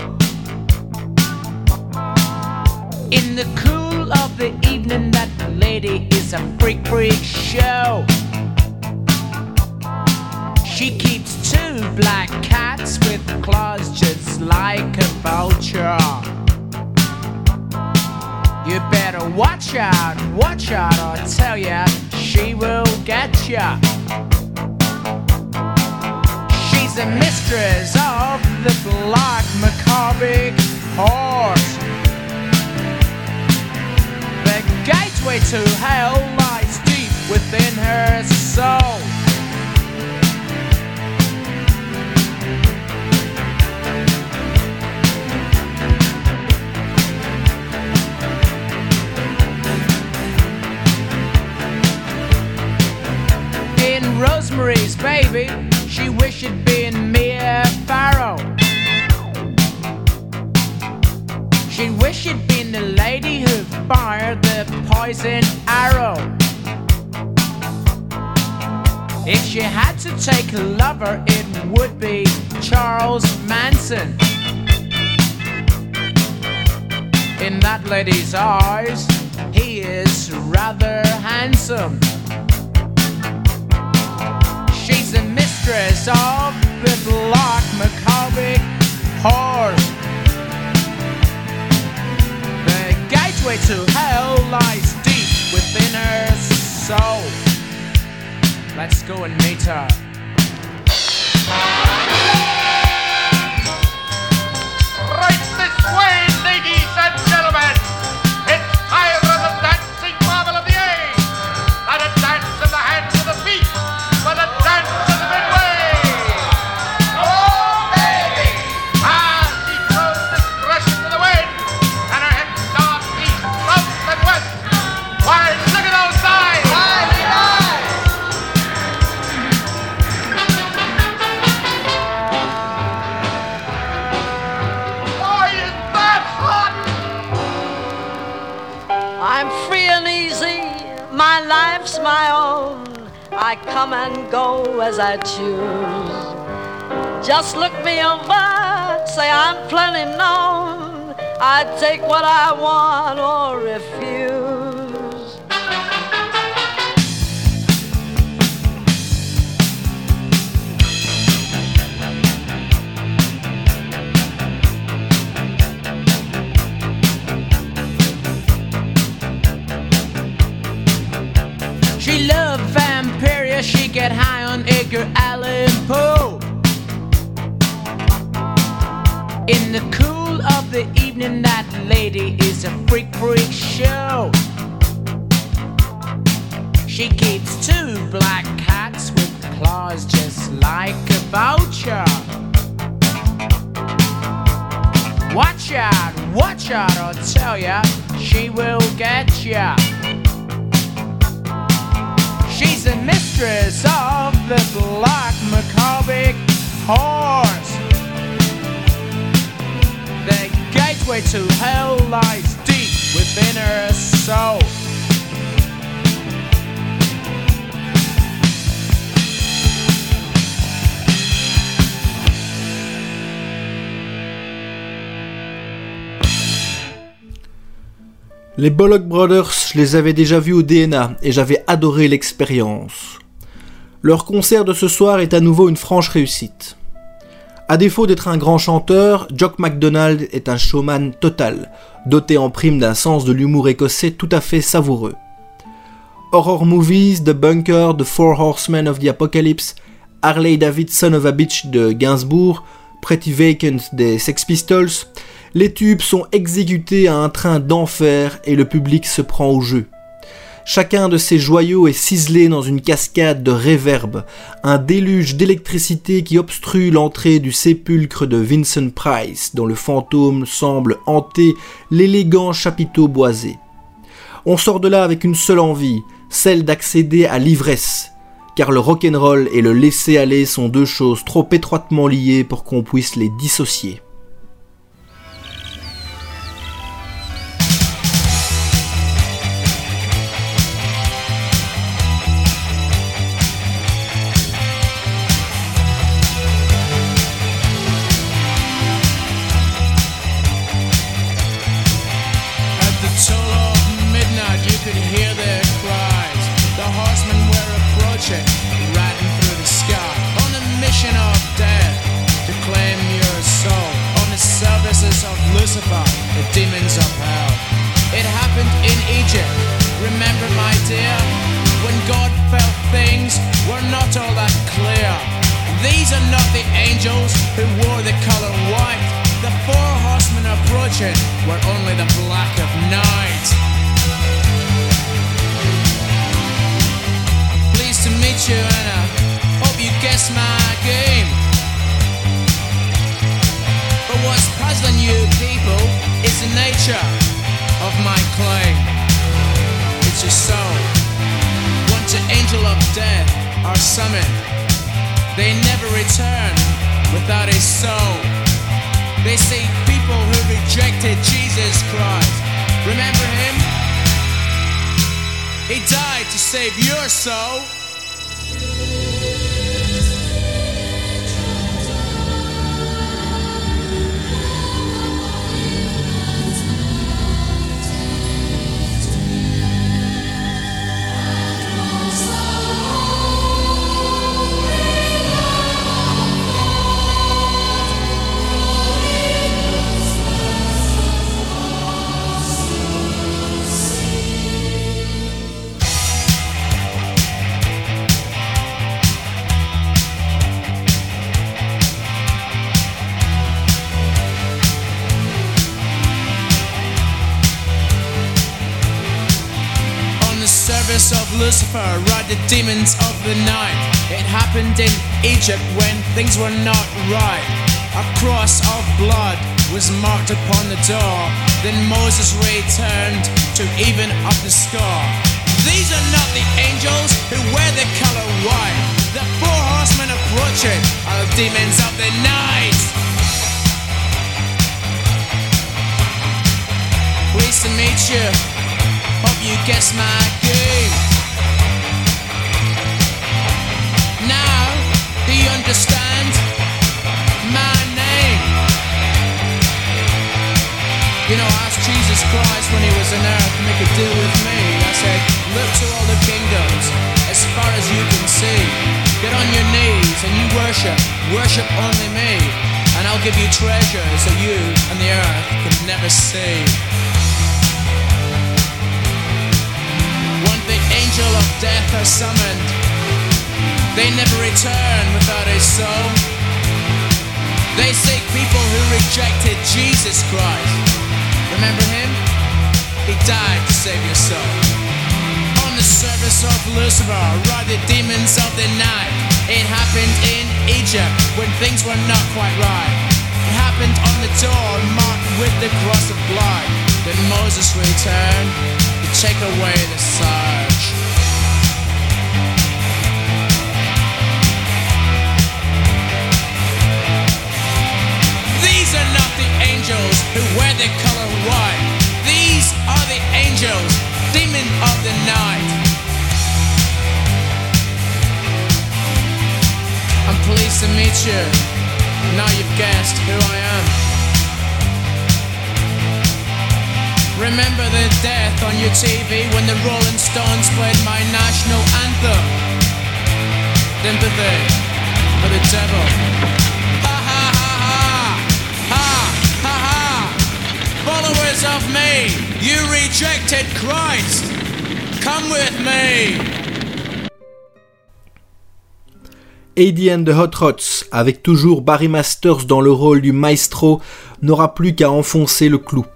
In the cool of the evening, that lady is a freak, freak show. She keeps two black cats with claws just like a vulture. You better watch out, watch out, I tell ya, she will get ya. She's the mistress of the black macabre horse. The gateway to hell lies deep within her soul. In Rosemary's Baby, she wished she'd been Mia Farrow. She wished she'd been the lady who fired the poison arrow. If she had to take a lover, it would be Charles Manson. In that lady's eyes, he is rather handsome. She's the mistress of the black Maccabi horse. The gateway to hell lies deep within her soul. Let's go and meet her. Right this way, I come and go as I choose. Just look me over, say I'm plenty known. I take what I want or refuse. Edgar Allan Poe. In the cool of the evening, that lady is a freak freak show. She keeps two black cats with claws just like a voucher. Watch out, watch out, I'll tell ya, she will get ya. She's the mistress of the black Maccabi horse. The gateway to hell lies deep within her soul. Les Bollock Brothers, je les avais déjà vus au DNA et j'avais adoré l'expérience. Leur concert de ce soir est à nouveau une franche réussite. À défaut d'être un grand chanteur, Jock MacDonald est un showman total, doté en prime d'un sens de l'humour écossais tout à fait savoureux. Horror Movies, The Bunker, The Four Horsemen of the Apocalypse, Harley David Son of a Bitch de Gainsbourg, Pretty Vacant des Sex Pistols, les tubes sont exécutés à un train d'enfer et le public se prend au jeu. Chacun de ces joyaux est ciselé dans une cascade de réverb, un déluge d'électricité qui obstrue l'entrée du sépulcre de Vincent Price, dont le fantôme semble hanter l'élégant chapiteau boisé. On sort de là avec une seule envie, celle d'accéder à l'ivresse, car le rock'n'roll et le laisser-aller sont deux choses trop étroitement liées pour qu'on puisse les dissocier. Summoned, they never return without a soul. They people people who rejected Jesus Christ. Remember him? He died to save your soul. Lucifer, ride the demons of the night. It happened in Egypt when things were not right. A cross of blood was marked upon the door. Then Moses returned to even up the score. These are not the angels who wear the color white. The four horsemen approaching are the demons of the night. Pleased to meet you. Hope you guess my game. Understand my name? You know, I asked Jesus Christ when he was on earth to make a deal with me. I said, look to all the kingdoms as far as you can see. Get on your knees and you worship. Worship only me. And I'll give you treasures that you and the earth can never see. One the angel of death are summoned. They never return without a soul. They seek people who rejected Jesus Christ. Remember him? He died to save your soul. On the service of Lucifer, ride the demons of the night. It happened in Egypt when things were not quite right. It happened on the door marked with the cross of blood. Then Moses returned to take away the surge. Who wear the color white. These are the angels, demon of the night. I'm pleased to meet you. Now you've guessed who I am. Remember the death on your TV when the Rolling Stones played my national anthem? Sympathy for the devil. Followers of me, you rejected Christ. Come with me. The Hot Rods, avec toujours Barry Masters dans le rôle du maestro, n'aura plus qu'à enfoncer le clou.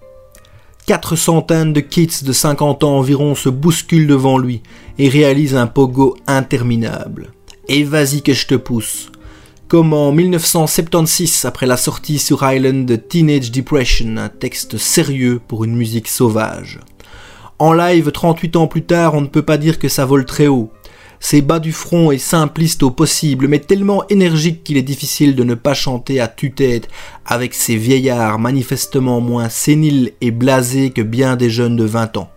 Quatre centaines de kids de 50 ans environ se bousculent devant lui et réalisent un pogo interminable. Et vas-y que je te pousse. Comme en 1976, après la sortie sur Island de Teenage Depression, un texte sérieux pour une musique sauvage. En live, 38 ans plus tard, on ne peut pas dire que ça vole très haut. C'est bas du front et simpliste au possible, mais tellement énergique qu'il est difficile de ne pas chanter à tue-tête avec ces vieillards manifestement moins séniles et blasés que bien des jeunes de 20 ans.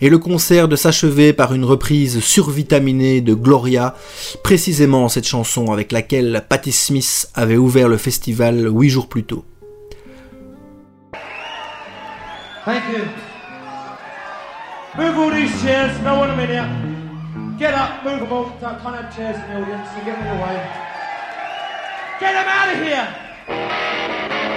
Et le concert de s'achever par une reprise survitaminée de Gloria, précisément cette chanson avec laquelle Patti Smith avait ouvert le festival huit jours plus tôt. Thank you. Move all these chairs, no one a minute. Get up, move them all. Can't have chairs in the audience, so get them in the way. Get them out of here!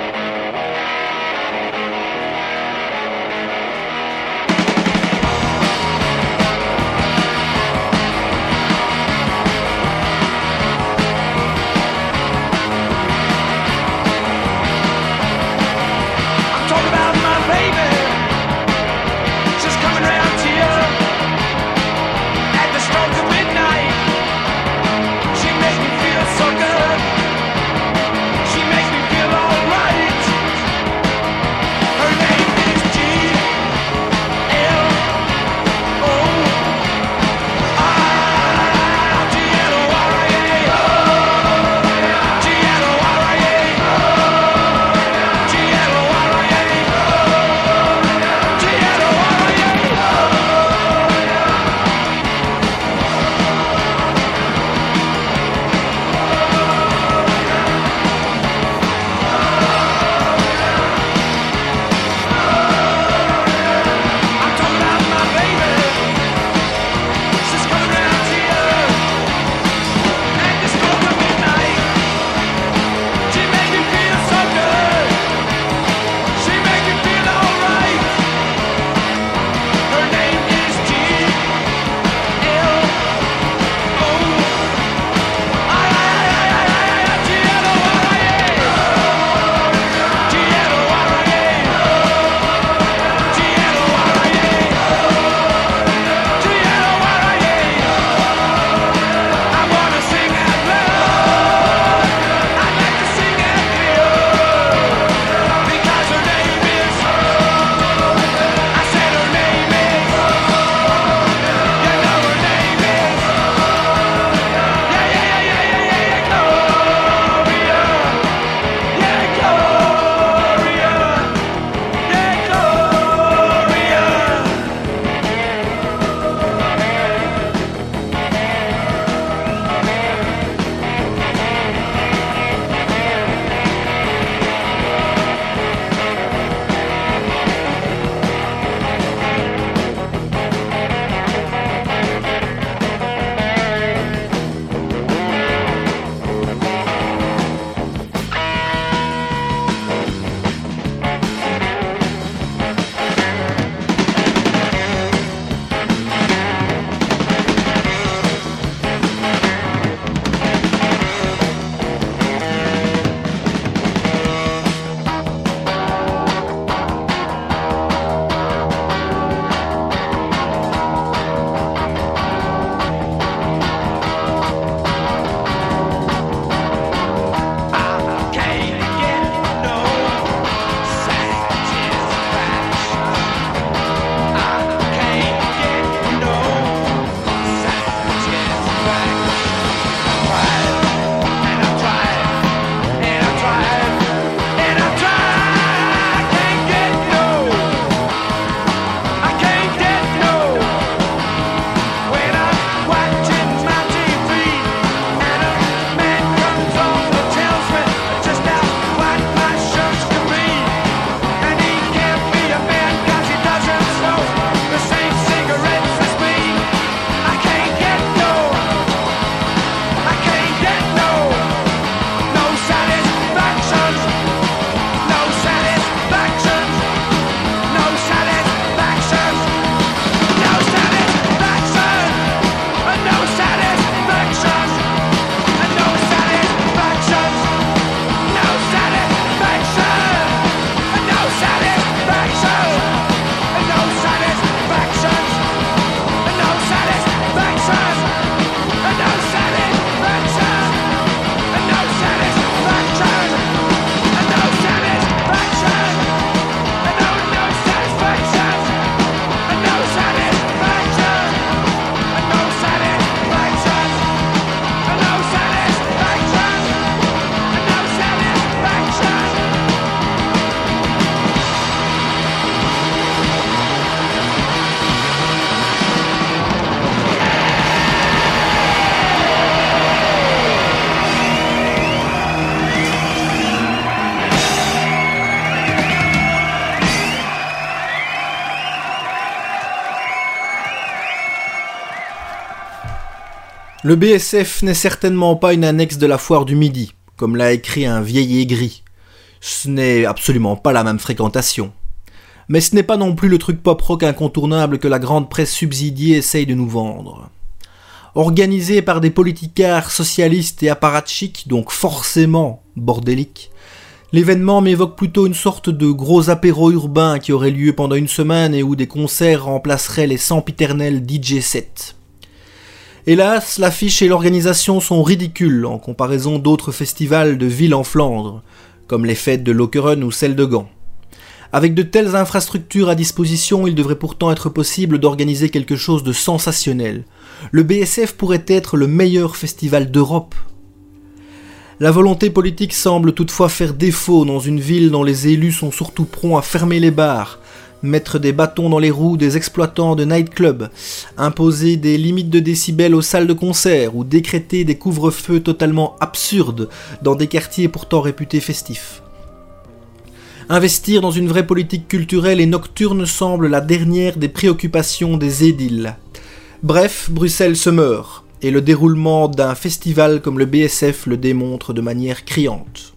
Le BSF n'est certainement pas une annexe de la foire du Midi, comme l'a écrit un vieil aigri. Ce n'est absolument pas la même fréquentation. Mais ce n'est pas non plus le truc pop-rock incontournable que la grande presse subsidiée essaye de nous vendre. Organisé par des politicards socialistes et apparatchiks, donc forcément bordéliques, l'événement m'évoque plutôt une sorte de gros apéro urbain qui aurait lieu pendant une semaine et où des concerts remplaceraient les sempiternels DJ sets. Hélas, l'affiche et l'organisation sont ridicules en comparaison d'autres festivals de villes en Flandre, comme les fêtes de Lokeren ou celles de Gand. Avec de telles infrastructures à disposition, il devrait pourtant être possible d'organiser quelque chose de sensationnel. Le BSF pourrait être le meilleur festival d'Europe. La volonté politique semble toutefois faire défaut dans une ville dont les élus sont surtout prompts à fermer les bars, mettre des bâtons dans les roues des exploitants de nightclubs, imposer des limites de décibels aux salles de concert ou décréter des couvre-feux totalement absurdes dans des quartiers pourtant réputés festifs. Investir dans une vraie politique culturelle et nocturne semble la dernière des préoccupations des édiles. Bref, Bruxelles se meurt, et le déroulement d'un festival comme le BSF le démontre de manière criante.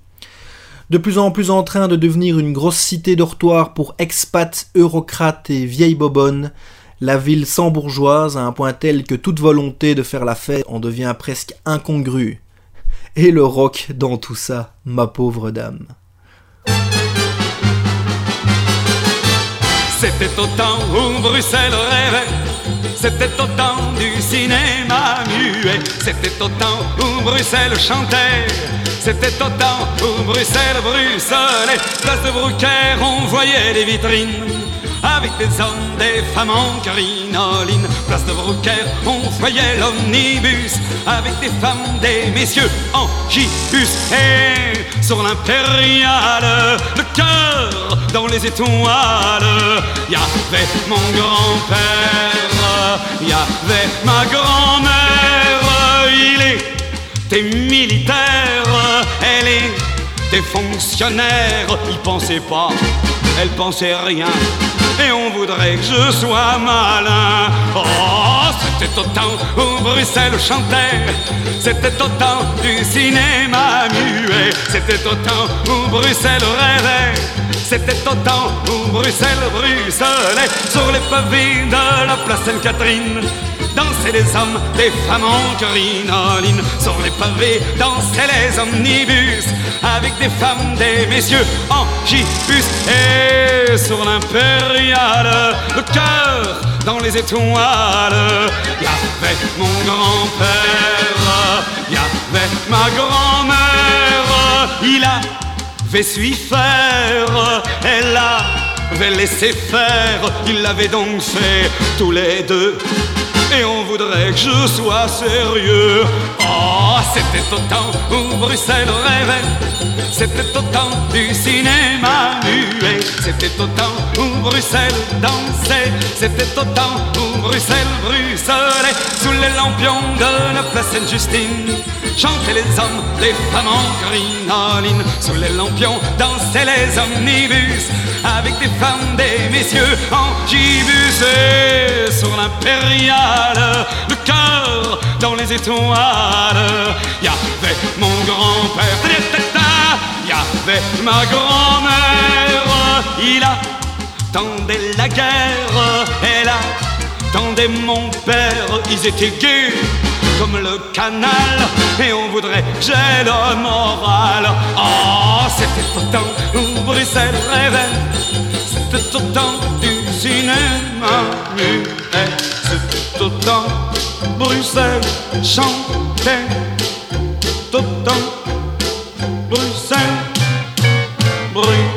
De plus en plus en train de devenir une grosse cité dortoir pour expats, eurocrates et vieilles bobonnes, la ville sans bourgeoise à un point tel que toute volonté de faire la fête en devient presque incongrue. Et le rock dans tout ça, ma pauvre dame. C'était au temps où Bruxelles rêvait, c'était au temps du cinéma muet, c'était au temps où Bruxelles chantait, c'était au temps où Bruxelles bruxelait, place de Brucaire on voyait des vitrines. Avec des hommes, des femmes en crinoline Place de Brucaire, on voyait l'omnibus. Avec des femmes, des messieurs en gibus. Et sur l'impériale, le cœur dans les étoiles. Y mon grand-père, y ma grand-mère. Il était militaire, elle était fonctionnaire. Il pensait pas, elle pensait rien et on voudrait que je sois malin. Oh, c'était au temps où Bruxelles chantait, c'était au temps du cinéma muet, c'était au temps où Bruxelles rêvait, c'était au temps où Bruxelles bruxelait sur les pavés de la place Sainte-Catherine. Dansaient les hommes, les femmes en crinoline. Sur les pavés dansaient les omnibus Avec des femmes, des messieurs en gibus. Et sur l'impériale, le cœur dans les étoiles Y avait mon grand-père, y avait ma grand-mère. Il avait su faire, elle avait laissé faire Il l'avait donc fait tous les deux et on voudrait que je sois sérieux. Oh, c'était au temps où Bruxelles rêvait, c'était au temps du cinéma muet, c'était au temps où Bruxelles dansait, c'était au temps où Bruxelles bruxelait. Sous les lampions de la place Sainte-Justine. Chantaient les hommes, les femmes en crinoline, sous les lampions dansaient les omnibus, avec des femmes, des messieurs en gibus. Et sur le cœur dans les étoiles. Y avait mon grand-père, y avait ma grand-mère. Il attendait la guerre, elle attendait mon père. Ils étaient gays comme le canal et on voudrait j'ai le moral. Oh, c'était temps où Bruxelles rêvait, c'était temps du cinéma muet. C'était au temps Bruxelles chantait, tout au temps Bruxelles bruxelait.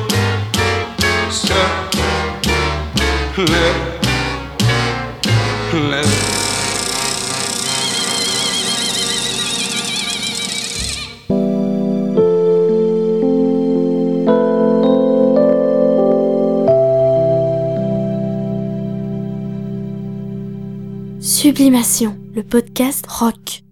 Sublimation, le podcast rock.